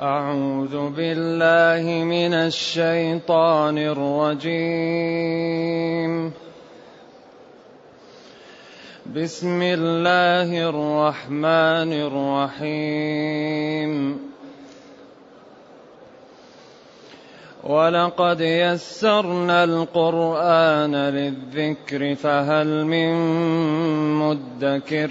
أعوذ بالله من الشيطان الرجيم. بسم الله الرحمن الرحيم. ولقد يسرنا القرآن للذكر فهل من مدكر؟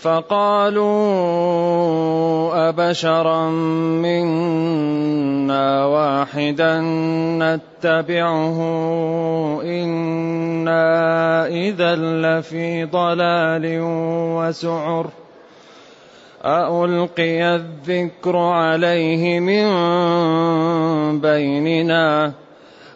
فقالوا أبشرا منا واحدا نتبعه إنا إذا لفي ضلال وسعر ألقي الذكر عليه من بيننا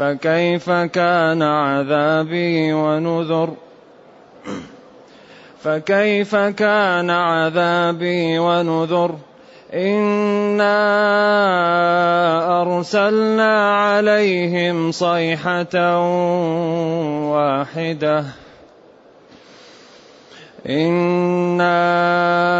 فكيف كان عذابي ونذر؟ فكيف كان عذابي ونذر؟ إنا أرسلنا عليهم صيحة واحدة. إنا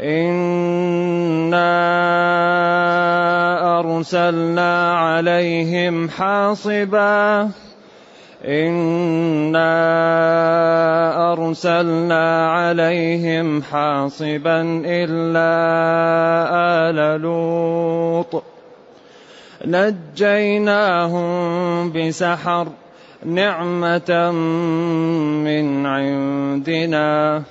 انا ارسلنا عليهم حاصبا انا ارسلنا عليهم حاصبا الا ال لوط نجيناهم بسحر نعمه من عندنا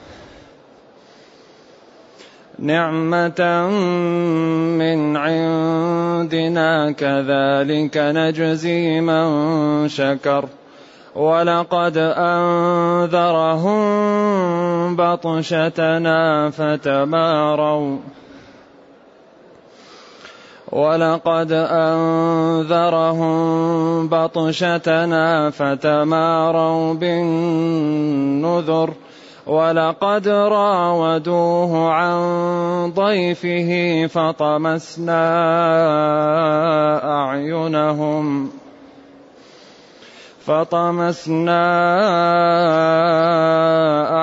نعمة من عندنا كذلك نجزي من شكر. ولقد أنذرهم بطشتنا فتماروا. ولقد أنذرهم بطشتنا فتماروا بالنذر. ولقد راودوه عن ضيفه فطمسنا أعينهم فطمسنا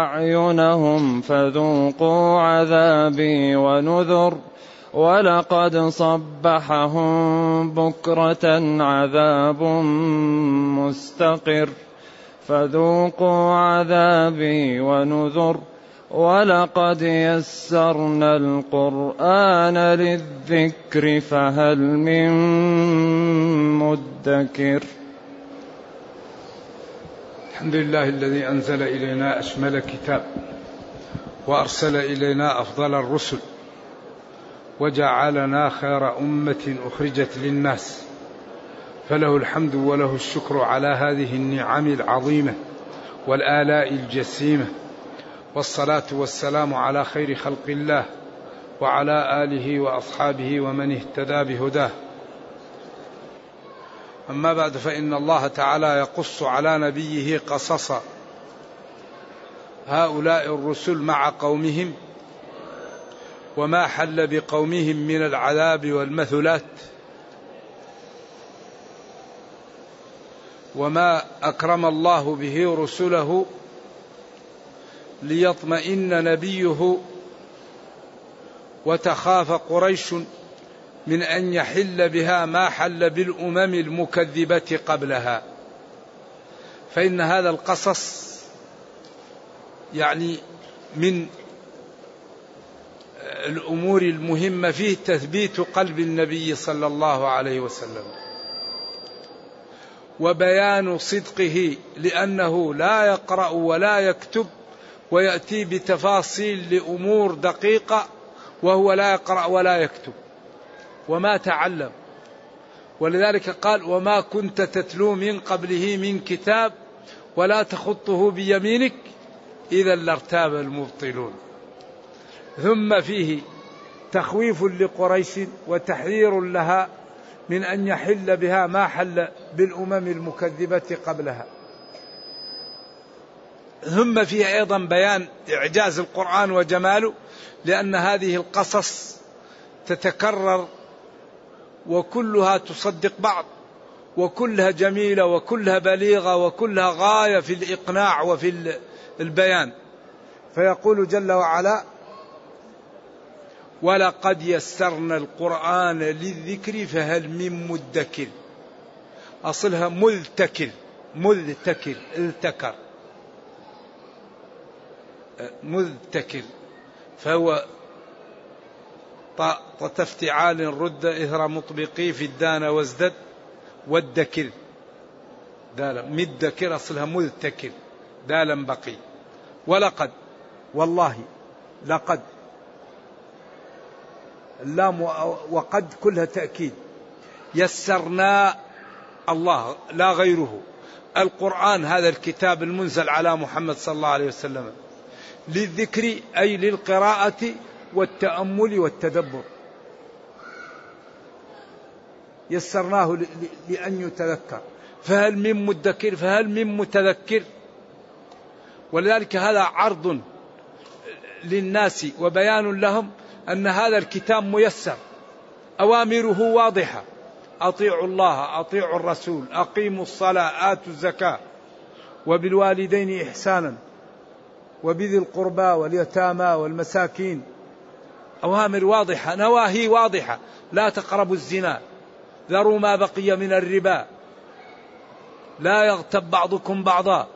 أعينهم فذوقوا عذابي ونذر ولقد صبحهم بكرة عذاب مستقر فذوقوا عذابي ونذر ولقد يسرنا القرآن للذكر فهل من مدكر. الحمد لله الذي أنزل إلينا أشمل كتاب وأرسل إلينا أفضل الرسل وجعلنا خير أمة أخرجت للناس فله الحمد وله الشكر على هذه النعم العظيمة والآلاء الجسيمة. والصلاة والسلام على خير خلق الله وعلى آله وأصحابه ومن اهتدى بهداه. أما بعد فإن الله تعالى يقص على نبيه قصص هؤلاء الرسل مع قومهم وما حل بقومهم من العذاب والمثلات وما أكرم الله به رسله ليطمئن نبيه وتخاف قريش من أن يحل بها ما حل بالأمم المكذبة قبلها. فإن هذا القصص يعني من الأمور المهمة فيه تثبيت قلب النبي صلى الله عليه وسلم. وبيان صدقه لأنه لا يقرأ ولا يكتب ويأتي بتفاصيل لأمور دقيقة وهو لا يقرأ ولا يكتب. وما تعلم. ولذلك قال وما كنت تتلو من قبله من كتاب ولا تخطه بيمينك إذا لارتاب المبطلون. ثم فيه تخويف لقريش وتحذير لها من أن يحل بها ما حل بالأمم المكذبة قبلها. ثم فيه أيضا بيان إعجاز القرآن وجماله لأن هذه القصص تتكرر وكلها تصدق بعض وكلها جميلة وكلها بليغة وكلها غاية في الإقناع وفي البيان. فيقول جل وعلا ولقد يسرنا القرآن للذكر فهل من مدكر؟ أصلها مذتكر مذتكر التكر. مذتكر فهو طاء رد إثر مطبقي في الدان وازدد والدكر. دالا مدكر أصلها مذتكر دالا بقي. ولقد والله لقد اللام وقد كلها تأكيد. يسرنا الله لا غيره. القرآن هذا الكتاب المنزل على محمد صلى الله عليه وسلم. للذكر أي للقراءة والتأمل والتدبر. يسرناه لأن يتذكر. فهل من مدكر؟ فهل من متذكر؟ ولذلك هذا عرض للناس وبيان لهم أن هذا الكتاب ميسر. أوامره واضحة. أطيعوا الله أطيعوا الرسول أقيموا الصلاة آتوا الزكاة. وبالوالدين إحسانا. وبذي القربى واليتامى والمساكين. أوامر واضحة نواهي واضحة. لا تقربوا الزنا. ذروا ما بقي من الربا. لا يغتب بعضكم بعضا.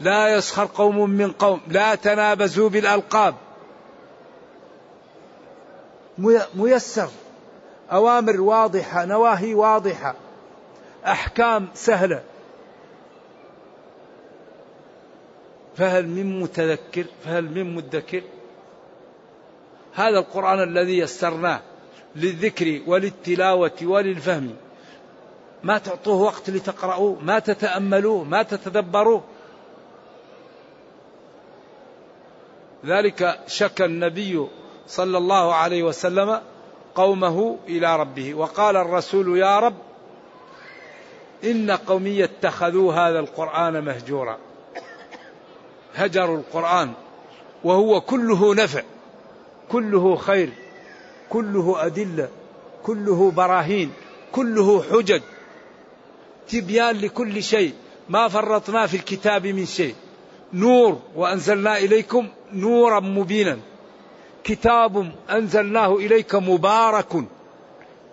لا يسخر قوم من قوم. لا تنابزوا بالألقاب. ميسر. أوامر واضحة نواهي واضحة. أحكام سهلة. فهل من متذكر؟ فهل من مدكر؟ هذا القرآن الذي يسرناه للذكر وللتلاوة وللفهم. ما تعطوه وقت لتقرأوه ما تتأملوه ما تتدبروه. ذلك شكى النبي صلى الله عليه وسلم قومه إلى ربه. وقال الرسول يا رب إن قومي اتخذوا هذا القرآن مهجورا. هجروا القرآن وهو كله نفع كله خير كله أدلة كله براهين كله حجج تبيان لكل شيء. ما فرطنا في الكتاب من شيء. نور وأنزلنا إليكم نورا مبينا. كتاب أنزلناه إليك مبارك.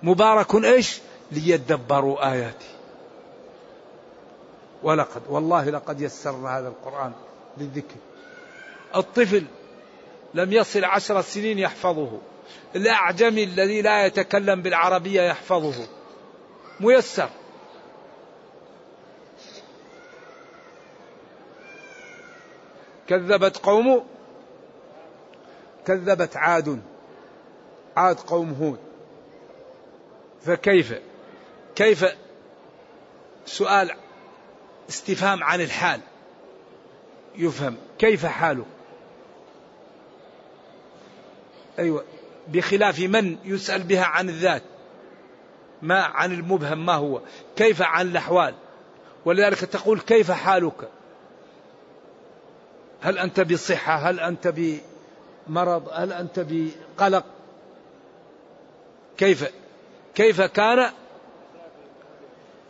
مبارك إيش؟ ليدبروا آياته ولقد والله لقد يسرنا هذا القرآن للذكر. الطفل لم يصل عشر سنين يحفظه. الأعجمي الذي لا يتكلم بالعربية يحفظه. ميسر. كذبت قوم كذبت عاد. عاد قوم هود. فكيف؟ كيف سؤال استفهام عن الحال؟ يفهم. كيف حاله أيوة. بخلاف من يسأل بها عن الذات؟ ما عن المبهم ما هو؟ كيف عن الأحوال؟ ولذلك تقول كيف حالك؟ هل أنت بصحة؟ هل أنت بمرض هل أنت بقلق؟ كيف؟ كيف كان؟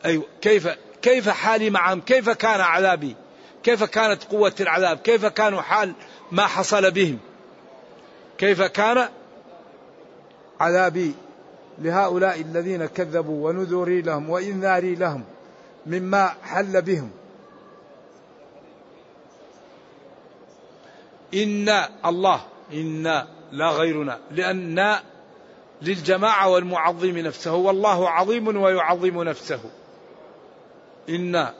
أيوة كيف كيف حالي معهم كيف كان عذابي؟ كيف كانت قوة العذاب؟ كيف كانوا حال ما حصل بهم؟ كيف كان عذابي لهؤلاء الذين كذبوا ونذري لهم وإنذاري لهم مما حل بهم؟ إنا الله إنا لا غيرنا لأن للجماعة والمعظم نفسه والله عظيم ويعظم نفسه. إنا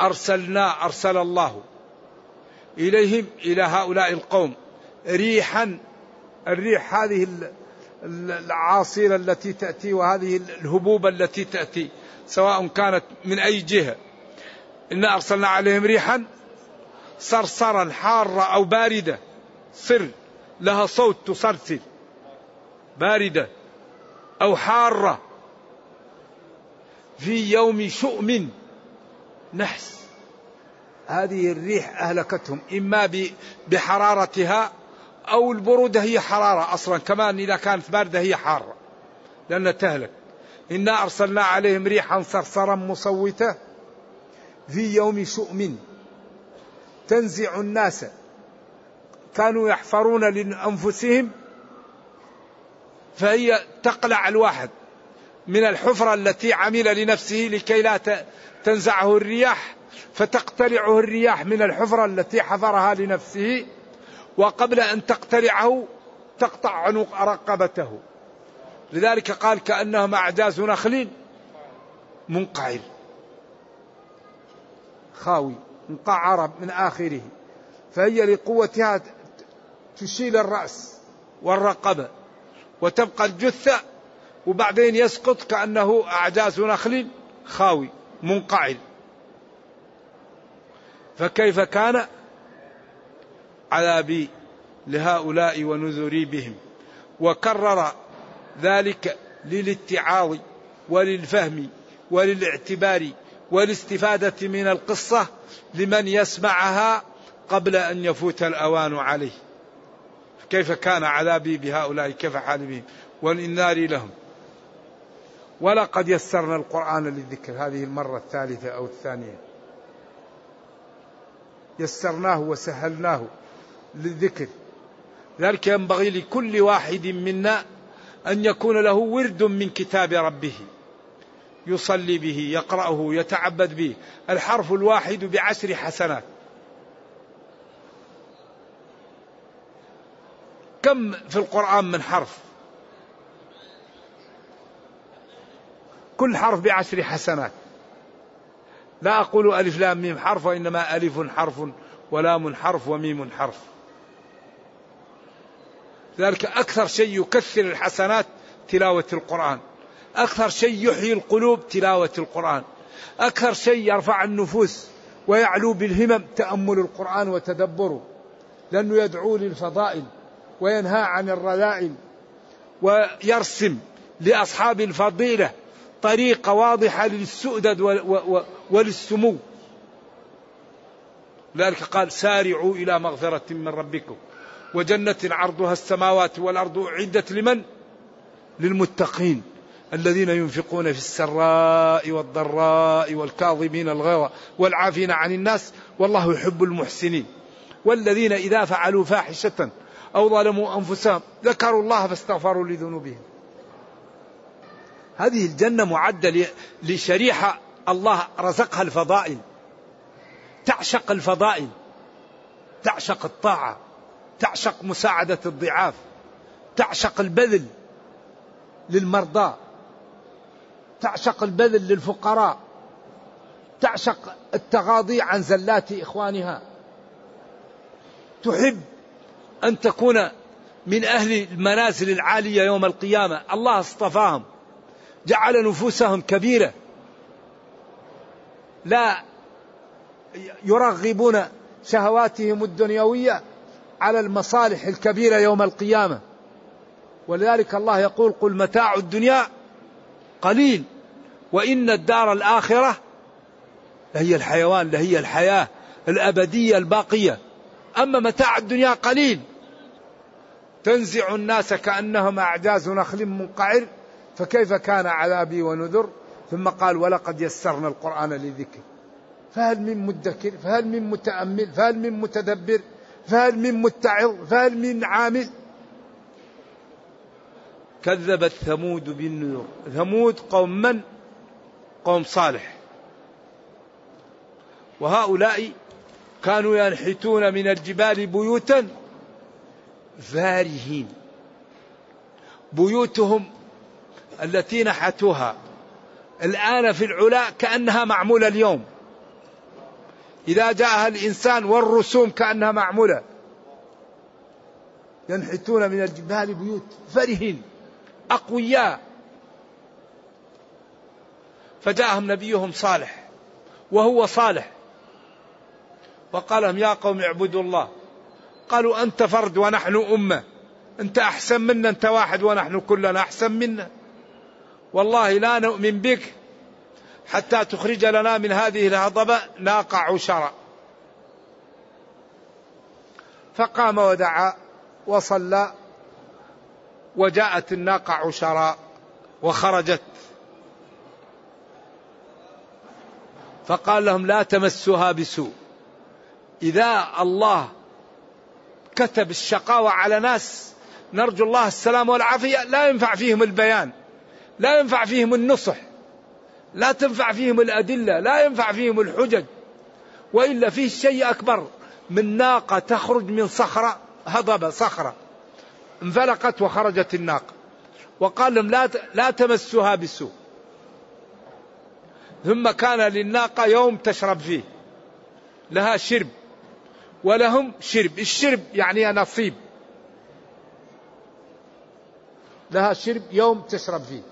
أرسلنا أرسل الله إليهم إلى هؤلاء القوم ريحا. الريح هذه العاصرة التي تأتي وهذه الهبوب التي تأتي سواء كانت من أي جهة. إنا أرسلنا عليهم ريحا صرصرا حارة أو باردة. صر لها صوت تصرصر. باردة أو حارة. في يوم شؤم نحس. هذه الريح أهلكتهم إما بحرارتها أو البرودة هي حرارة أصلا كمان إذا كانت باردة هي حارة لأنها تهلك. إنا أرسلنا عليهم ريحا صرصرا مصوتة. في يوم شؤم تنزع الناس كانوا يحفرون لأنفسهم فهي تقلع الواحد من الحفرة التي عمل لنفسه لكي لا تنزعه الرياح فتقتلعه الرياح من الحفرة التي حفرها لنفسه وقبل أن تقتلعه تقطع عنق رقبته. لذلك قال كأنهم أعجاز نخل منقعر. خاوي. مقعر من آخره. فهي لقوتها تشيل الرأس والرقبة وتبقى الجثة وبعدين يسقط كأنه أعجاز نخل خاوي منقعر فكيف كان عذابي لهؤلاء ونذري بهم؟ وكرر ذلك للاتعاظ وللفهم وللاعتبار والاستفادة من القصة لمن يسمعها قبل أن يفوت الأوان عليه. كيف كان عذابي بهؤلاء كيف حال بهم؟ والإنذار لهم. ولقد يسرنا القرآن للذكر. هذه المرة الثالثة أو الثانية. يسرناه وسهلناه للذكر. ذلك ينبغي لكل واحد منا أن يكون له ورد من كتاب ربه. يصلي به يقرأه يتعبد به. الحرف الواحد بعشر حسنات. كم في القرآن من حرف؟ كل حرف بعشر حسنات. لا أقول ألف لام ميم حرف وإنما ألف حرف ولام حرف وميم حرف. ذلك أكثر شيء يكثر الحسنات تلاوة القرآن. أكثر شيء يحيي القلوب تلاوة القرآن. أكثر شيء يرفع النفوس ويعلو بالهمم تأمل القرآن وتدبره. لأنه يدعو للفضائل. وينهى عن الرذائل ويرسم لأصحاب الفضيلة طريقة واضحة للسؤدد وللسمو لذلك قال سارعوا إلى مغفرة من ربكم وجنة عرضها السماوات والأرض أعدت لمن؟ للمتقين الذين ينفقون في السراء والضراء والكاظمين الغيظ والعافين عن الناس والله يحب المحسنين والذين إذا فعلوا فاحشة أو ظلموا أنفسهم. ذكروا الله فاستغفروا لذنوبهم. هذه الجنة معدة لشريحة الله رزقها الفضائل. تعشق الفضائل. تعشق الطاعة. تعشق مساعدة الضعاف. تعشق البذل للمرضى. تعشق البذل للفقراء. تعشق التغاضي عن زلات إخوانها. تحب أن تكون من أهل المنازل العالية يوم القيامة. الله اصطفاهم جعل نفوسهم كبيرة. لا يرغبون شهواتهم الدنيوية على المصالح الكبيرة يوم القيامة. ولذلك الله يقول قل متاع الدنيا قليل وإن الدار الآخرة لهي الحيوان لهي الحياة الأبدية الباقية. أما متاع الدنيا قليل. تنزع الناس كأنهم أعجاز نخل منقعر فكيف كان عذابي ونذر؟ ثم قال ولقد يسرنا القرآن للذكر فهل من مدكر؟ فهل من متأمل؟ فهل من متدبر؟ فهل من متعظ؟ فهل من عامل؟ كذبت ثمود بالنذر. ثمود قوم من؟ قوم صالح. وهؤلاء كانوا ينحتون من الجبال بيوتا فارهين. بيوتهم التي نحتوها. الآن في العلا كأنها معمولة اليوم. إذا جاءها الإنسان والرسوم كأنها معمولة. ينحتون من الجبال بيوت. فرهين أقوياء. فجاءهم نبيهم صالح. وهو صالح. وقال لهم يا قوم اعبدوا الله. قالوا أنت فرد ونحن أمة. أنت أحسن منا. أنت واحد ونحن كلنا أحسن منا. والله لا نؤمن بك حتى تخرج لنا من هذه الهضبة ناقة عشرة فقام ودعا وصلى وجاءت الناقة عشراء وخرجت. فقال لهم لا تمسوها بسوء. إذا الله كتب الشقاوة على ناس نرجو الله السلام والعافية لا ينفع فيهم البيان لا ينفع فيهم النصح لا تنفع فيهم الأدلة لا ينفع فيهم الحجج وإلا فيه شيء أكبر من ناقة تخرج من صخرة هضبة صخرة انفلقت وخرجت الناقة وقال لهم لا لا تمسوها بالسوء ثم كان للناقة يوم تشرب فيه لها شرب. ولهم شرب. الشرب يعني نصيب. لها شرب يوم تشرب فيه.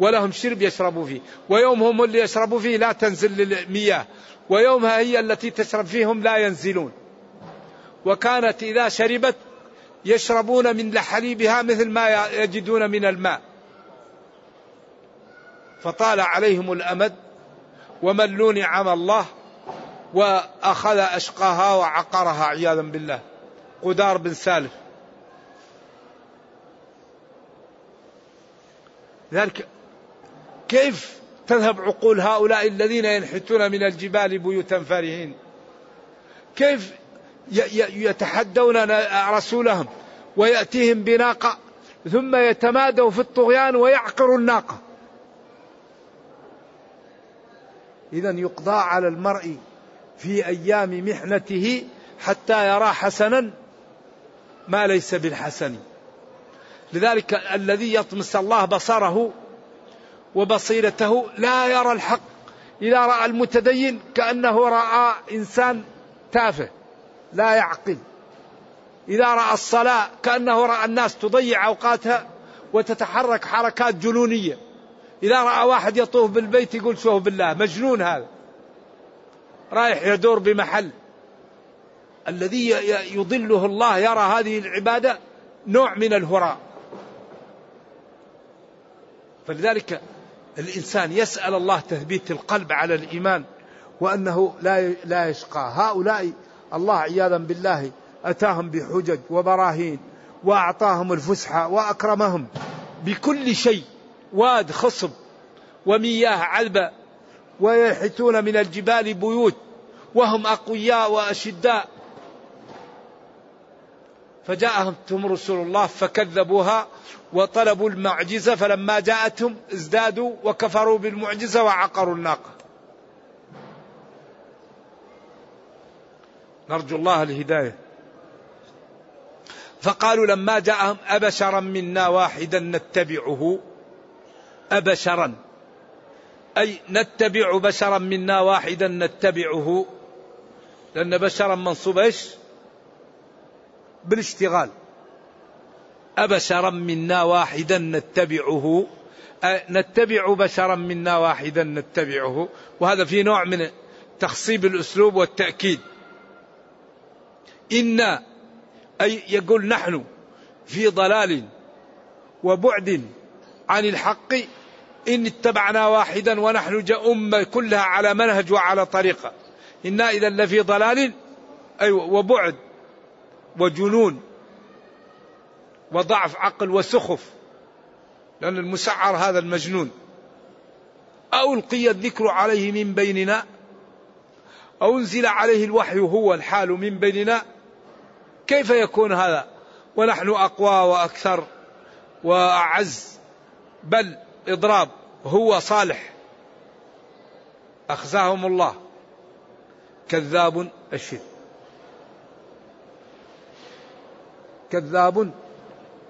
ولهم شرب يشربوا فيه. ويوم هم اللي يشربوا فيه لا تنزل المياه ويومها هي التي تشرب فيهم لا ينزلون. وكانت إذا شربت يشربون من لحليبها مثل ما يجدون من الماء. فطال عليهم الأمد وملوا نعم الله وأخذ أشقاها وعقرها عياذا بالله. قدار بن سالف ذلك كيف تذهب عقول هؤلاء الذين ينحتون من الجبال بيوتا فارهين؟ كيف يتحدون رسولهم ويأتيهم بناقة ثم يتمادوا في الطغيان ويعقروا الناقة؟ إذا يقضى على المرء في أيام محنته حتى يرى حسنا ما ليس بالحسن. لذلك الذي يطمس الله بصره وبصيرته لا يرى الحق. إذا رأى المتدين كأنه رأى إنسان تافه لا يعقل. إذا رأى الصلاة كأنه رأى الناس تضيع أوقاتها وتتحرك حركات جنونية. إذا رأى واحد يطوف بالبيت يقول شوف بالله مجنون هذا. رايح يدور بمحل. الذي يضله الله يرى هذه العبادة نوع من الهراء. فلذلك الإنسان يسأل الله تثبيت القلب على الإيمان وأنه لا لا يشقى. هؤلاء الله عياذا بالله أتاهم بحجج وبراهين وأعطاهم الفسحة وأكرمهم بكل شيء واد خصب ومياه عذبة ويحتون من الجبال بيوت وهم أقوياء وأشداء. فجاءهم رسول الله فكذبوها وطلبوا المعجزة فلما جاءتهم ازدادوا وكفروا بالمعجزة وعقروا الناقة. نرجو الله الهداية. فقالوا لما جاءهم أبشرا منا واحدا نتبعه. أبشرا. أي نتبع بشرا منا واحدا نتبعه. لأن بشرا منصوب إيش؟ بالاشتغال. أبشرا منا واحدا نتبعه. نتبع بشرا منا واحدا نتبعه. وهذا في نوع من تخصيب الأسلوب والتأكيد. إنا أي يقول نحن في ضلال وبعد عن الحق إن اتبعنا واحدا ونحن أمة كلها على منهج وعلى طريقة. إنا إذا لفي ضلال أيوة وبعد وجنون وضعف عقل وسخف لأن المسعر هذا المجنون. أو ألقي الذكر عليه من بيننا أو أنزل عليه الوحي هو الحال من بيننا. كيف يكون هذا؟ ونحن أقوى وأكثر وأعز بل إضراب هو صالح. أخزاهم الله. كذاب أشر كذاب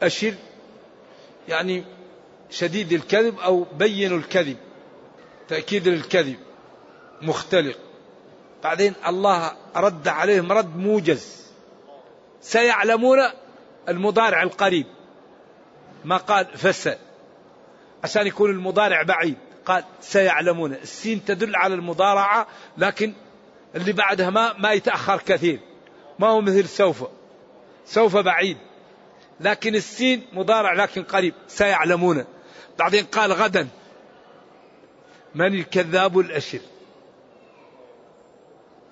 أشر يعني شديد الكذب أو بين الكذب تأكيد للكذب مختلق. بعدين الله رد عليهم رد موجز. سيعلمون المضارع القريب. ما قال فس عشان يكون المضارع بعيد. قال سيعلمون. السين تدل على المضارعة لكن اللي بعدها ما ما يتأخر كثير. ما هو مثل سوف. سوف بعيد. لكن السين مضارع لكن قريب. سيعلمون. بعدين قال غدا. من الكذاب الأشر؟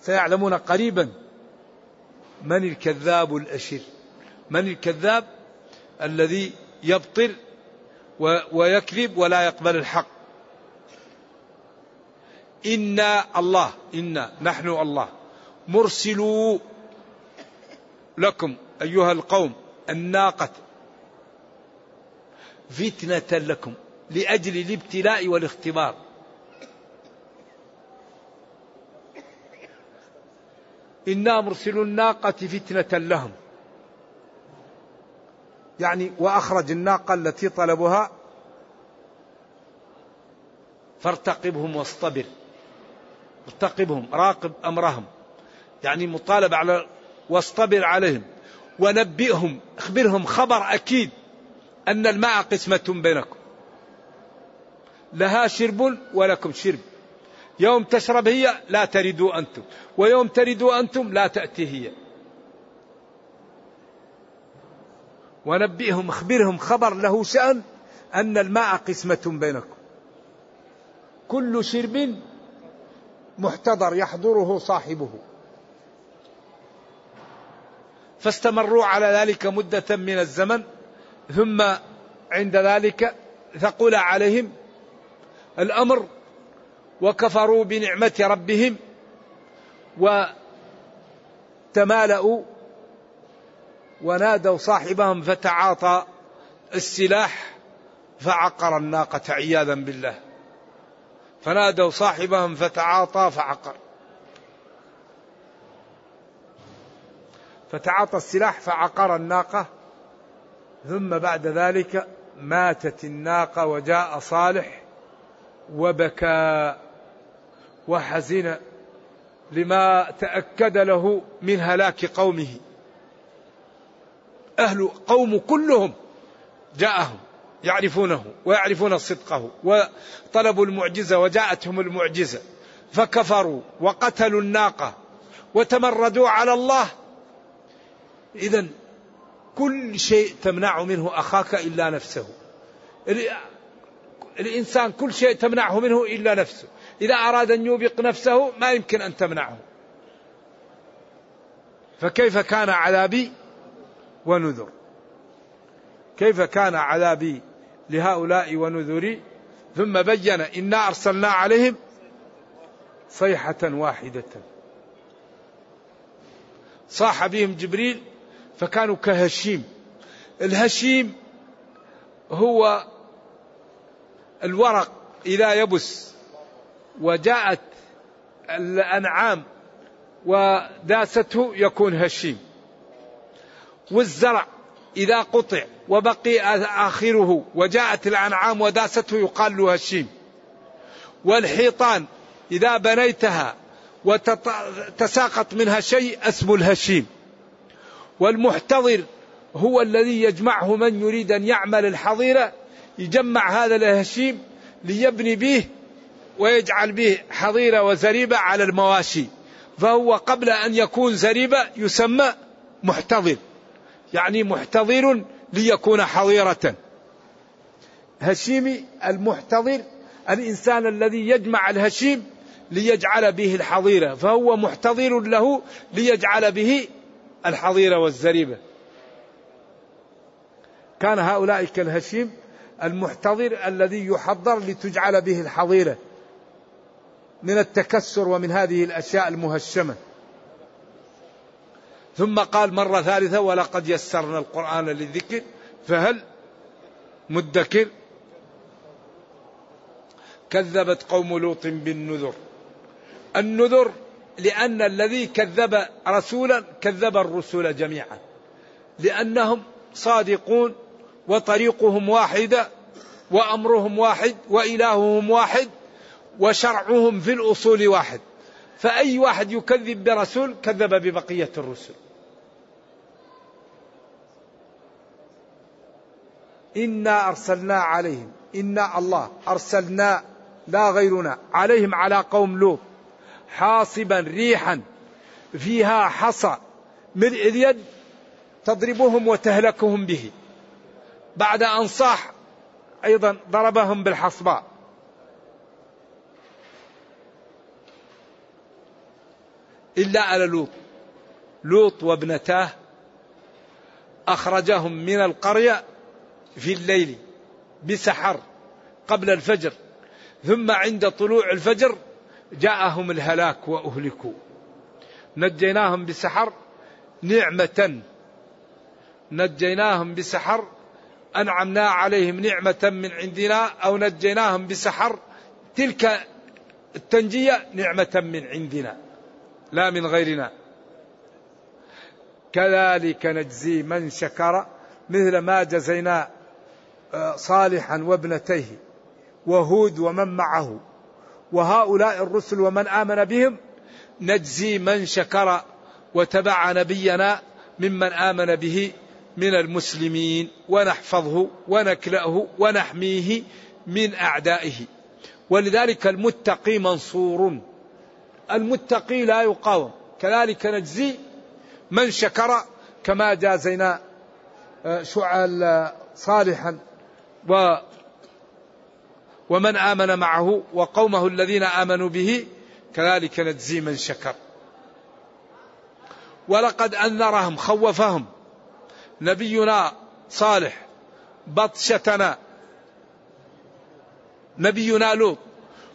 سيعلمون قريبا. من الكذاب الأشر؟ من الكذاب الذي يبطل ويكذب ولا يقبل الحق. إنا الله إنا نحن الله. مرسلوا لكم أيها القوم الناقة. فتنة لكم لأجل الابتلاء والاختبار. إنا مرسل الناقة فتنة لهم. يعني وأخرج الناقة التي طلبها. فارتقبهم واصطبر. ارتقبهم راقب أمرهم. يعني مطالب على واصطبر عليهم. ونبئهم اخبرهم خبر أكيد أن الماء قسمة بينكم. لها شرب ولكم شرب. يوم تشرب هي لا تردوا أنتم. ويوم تردوا أنتم لا تأتي هي. ونبئهم اخبرهم خبر له شأن أن الماء قسمة بينكم. كل شرب محتضر يحضره صاحبه. فاستمروا على ذلك مدة من الزمن ثم عند ذلك ثقل عليهم الأمر وكفروا بنعمة ربهم وتمالأوا ونادوا صاحبهم فتعاطى السلاح فعقر الناقة عياذا بالله. فنادوا صاحبهم فتعاطى فعقر. فتعاطى السلاح فعقر الناقة ثم بعد ذلك ماتت الناقة وجاء صالح وبكى وحزن لما تأكد له من هلاك قومه. أهل قوم كلهم جاءهم يعرفونه ويعرفون صدقه وطلبوا المعجزة وجاءتهم المعجزة. فكفروا وقتلوا الناقة وتمردوا على الله. إذا كل شيء تمنع منه أخاك إلا نفسه. الإنسان كل شيء تمنعه منه إلا نفسه. إذا أراد أن يوبق نفسه ما يمكن أن تمنعه. فكيف كان عذابي؟ ونذر. كيف كان عذابي لهؤلاء ونذري؟ ثم بين إنا أرسلنا عليهم صيحة واحدة. صاح بهم جبريل فكانوا كهشيم. الهشيم هو الورق إذا يبس وجاءت الأنعام وداسته يكون هشيم. والزرع إذا قطع وبقي آخره وجاءت الأنعام وداسته يقال له هشيم والحيطان إذا بنيتها وتساقط منها شيء اسمه الهشيم. والمحتضر هو الذي يجمعه من يريد أن يعمل الحظيرة يجمع هذا الهشيم ليبني به ويجعل به حظيرة وزريبة على المواشي. فهو قبل أن يكون زريبة يسمى محتضر. يعني محتضر ليكون حظيرة هشيمي المحتضر الإنسان الذي يجمع الهشيم ليجعل به الحظيرة فهو محتضر له ليجعل به الحظيرة والزريبة. كان هؤلاء كالهشيم المحتضر الذي يحضر لتجعل به الحظيرة من التكسر ومن هذه الأشياء المهشمة. ثم قال مرة ثالثة ولقد يسرنا القرآن للذكر فهل مدكر؟ كذبت قوم لوط بالنذر. النذر لأن الذي كذب رسولا كذب الرسل جميعا لأنهم صادقون وطريقهم واحدة وأمرهم واحد وإلههم واحد وشرعهم في الأصول واحد. فأي واحد يكذب برسول كذب ببقية الرسل. إنا أرسلنا عليهم إنا الله أرسلنا لا غيرنا عليهم على قوم لوط حاصبا ريحا فيها حصى ملء اليد تضربهم وتهلكهم به بعد أن صاح أيضا ضربهم بالحصباء. إلا على لوط. لوط وابنتاه أخرجهم من القرية في الليل بسحر قبل الفجر ثم عند طلوع الفجر جاءهم الهلاك وأهلكوا. نجيناهم بسحر نعمة. نجيناهم بسحر أنعمنا عليهم نعمة من عندنا أو نجيناهم بسحر تلك التنجية نعمة من عندنا. لا من غيرنا. كذلك نجزي من شكر مثل ما جزينا آه، صالحا وابنتيه وهود ومن معه. وهؤلاء الرسل ومن آمن بهم نجزي من شكر وتبع نبينا ممن آمن به من المسلمين ونحفظه ونكلأه ونحميه من أعدائه. ولذلك المتقي منصور. المتقي لا يقاوم. كذلك نجزي من شكر كما جازينا آه، شعل صالحا. و ومن آمن معه وقومه الذين آمنوا به كذلك نجزي من شكر. ولقد أنذرهم خوفهم. نبينا صالح بطشتنا. نبينا لوط.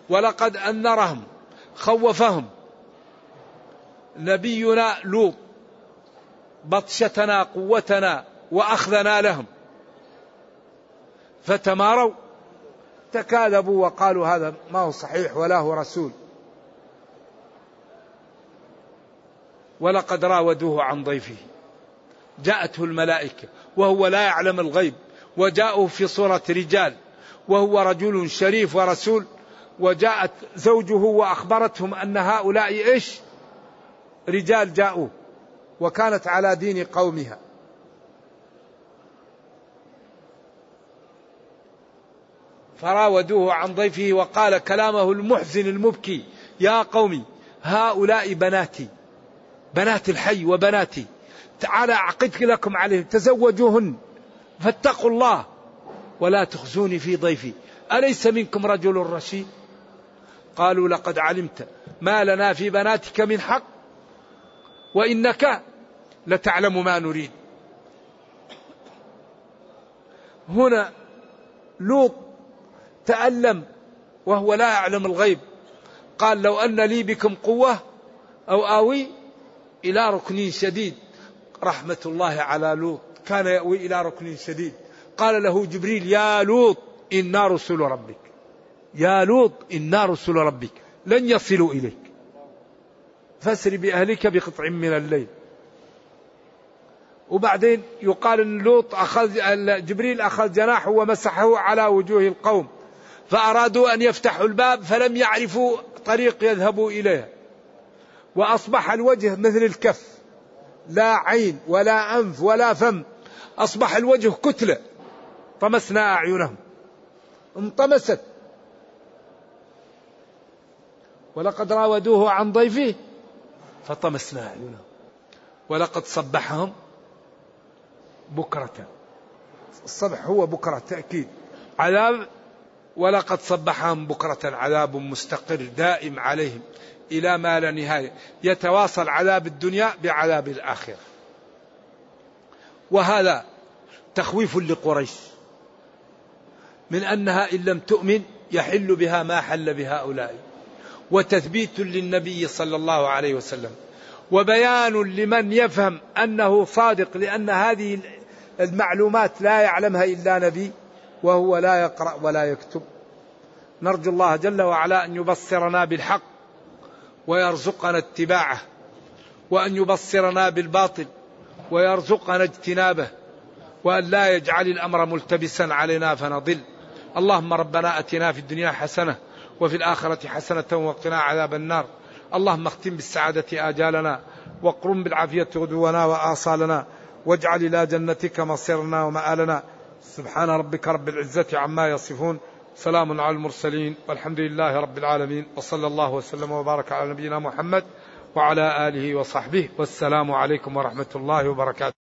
ولقد أنذرهم خوفهم. نبينا لوط بطشتنا قوتنا وأخذنا لهم. فتماروا تكاذبوا وقالوا هذا ما هو صحيح ولا هو رسول. ولقد راودوه عن ضيفه. جاءته الملائكة وهو لا يعلم الغيب. وجاءوا في صورة رجال وهو رجل شريف ورسول. وجاءت زوجه وأخبرتهم أن هؤلاء إيش؟ رجال جاءوا وكانت على دين قومها. فراودوه عن ضيفه وقال كلامه المحزن المبكي يا قومي هؤلاء بناتي بنات الحي وبناتي تعالى أعقدك لكم عليهم تزوجوهن فاتقوا الله ولا تخزوني في ضيفي أليس منكم رجل رشيد؟ قالوا لقد علمت ما لنا في بناتك من حق وإنك لتعلم ما نريد. هنا لوط تألم وهو لا يعلم الغيب. قال لو أن لي بكم قوة أو آوي إلى ركن شديد. رحمة الله على لوط كان يأوي إلى ركن شديد. قال له جبريل يا لوط إنا رسل ربك. يا لوط إنا رسل ربك. لن يصلوا إليك. فاسر بأهلك بقطع من الليل. وبعدين يقال إن لوط أخذ جبريل أخذ جناحه ومسحه على وجوه القوم. فأرادوا أن يفتحوا الباب فلم يعرفوا طريق يذهبوا إليه. وأصبح الوجه مثل الكف. لا عين ولا أنف ولا فم. أصبح الوجه كتلة. طمسنا أعينهم. انطمست. ولقد راودوه عن ضيفه فطمسنا اعينهم ولقد صبحهم بكرة. الصبح هو بكرة تأكيد. عذاب ولقد صبحهم بكرة عذاب مستقر دائم عليهم إلى ما لا نهاية. يتواصل عذاب الدنيا بعذاب الآخرة. وهذا تخويف لقريش من أنها إن لم تؤمن يحل بها ما حل بهؤلاء. وتثبيت للنبي صلى الله عليه وسلم. وبيان لمن يفهم أنه صادق لأن هذه المعلومات لا يعلمها إلا نبي وهو لا يقرأ ولا يكتب. نرجو الله جل وعلا أن يبصرنا بالحق ويرزقنا اتباعه وأن يبصرنا بالباطل ويرزقنا اجتنابه وأن لا يجعل الأمر ملتبسا علينا فنضل. اللهم ربنا أتنا في الدنيا حسنة وفي الآخرة حسنة وقنا عذاب النار. اللهم اختم بالسعادة آجالنا واقرم بالعافية غدونا وآصالنا واجعل إلى جنتك مصيرنا ومآلنا. سبحان ربك رب العزة عما يصفون. سلام على المرسلين والحمد لله رب العالمين وصلى الله وسلم وبارك على نبينا محمد وعلى آله وصحبه والسلام عليكم ورحمة الله وبركاته.